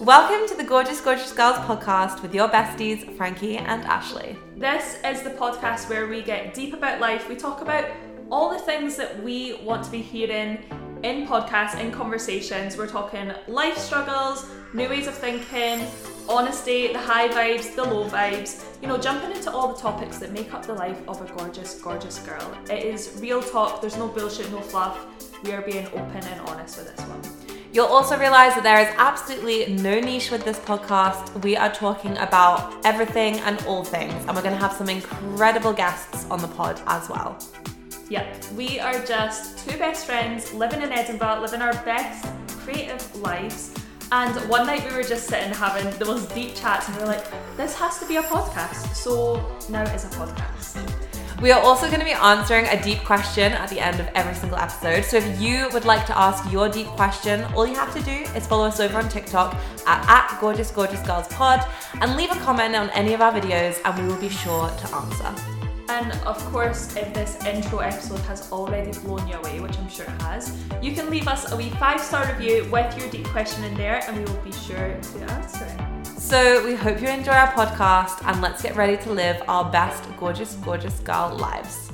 Welcome to the Gorgeous Gorgeous Girls podcast with your besties, Frankie and Ashley. This is the podcast where we get deep about life. We talk about all the things that we want to be hearing in podcasts, in conversations. We're talking life struggles, new ways of thinking, honesty, the high vibes, the low vibes, you know, jumping into all the topics that make up the life of a gorgeous, gorgeous girl. It is real talk, there's no bullshit, no fluff. We are being open and honest with this one. You'll also realize that there is absolutely no niche with this podcast. We are talking about everything and all things, and we're going to have some incredible guests on the pod as well. Yep, we are just two best friends living in Edinburgh, living our best creative lives. And one night we were just sitting having the most deep chats, and we were like, this has to be a podcast. So now it is a podcast. We are also going to be answering a deep question at the end of every single episode. So if you would like to ask your deep question, all you have to do is follow us over on TikTok at, at Gorgeous Gorgeous Girls Pod and leave a comment on any of our videos, and we will be sure to answer. And of course, if this intro episode has already blown you away, which I'm sure it has, you can leave us a wee five star review with your deep question in there, and we will be sure to answer it. So we hope you enjoy our podcast, and let's get ready to live our best gorgeous, gorgeous girl lives.